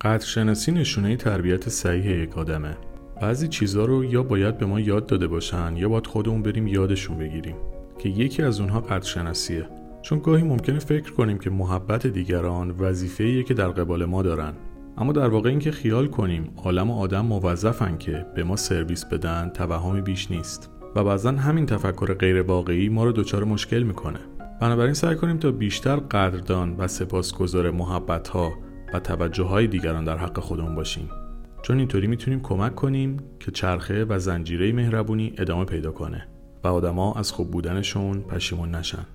قدرشناسی نشونه تربیت صحیح یک آدمه. بعضی چیزها رو یا باید به ما یاد داده باشن یا باید خودمون بریم یادشون بگیریم که یکی از اونها قدرشناسیه. چون گاهی ممکنه فکر کنیم که محبت دیگران وظیفه‌ایه که در قبال ما دارن. اما در واقع اینکه خیال کنیم عالم و آدم موظفن که به ما سرویس بدن توهمی بیش نیست. و بعضا همین تفکر غیر واقعی ما رو دچار مشکل می‌کنه. بنابراین سعی کنیم تا بیشتر قدردان و سپاسگزار محبت ها و توجه های دیگران در حق خودمون باشیم. چون اینطوری می‌تونیم کمک کنیم که چرخه و زنجیره مهربونی ادامه پیدا کنه و آدما از خوب بودنشون پشیمون نشن.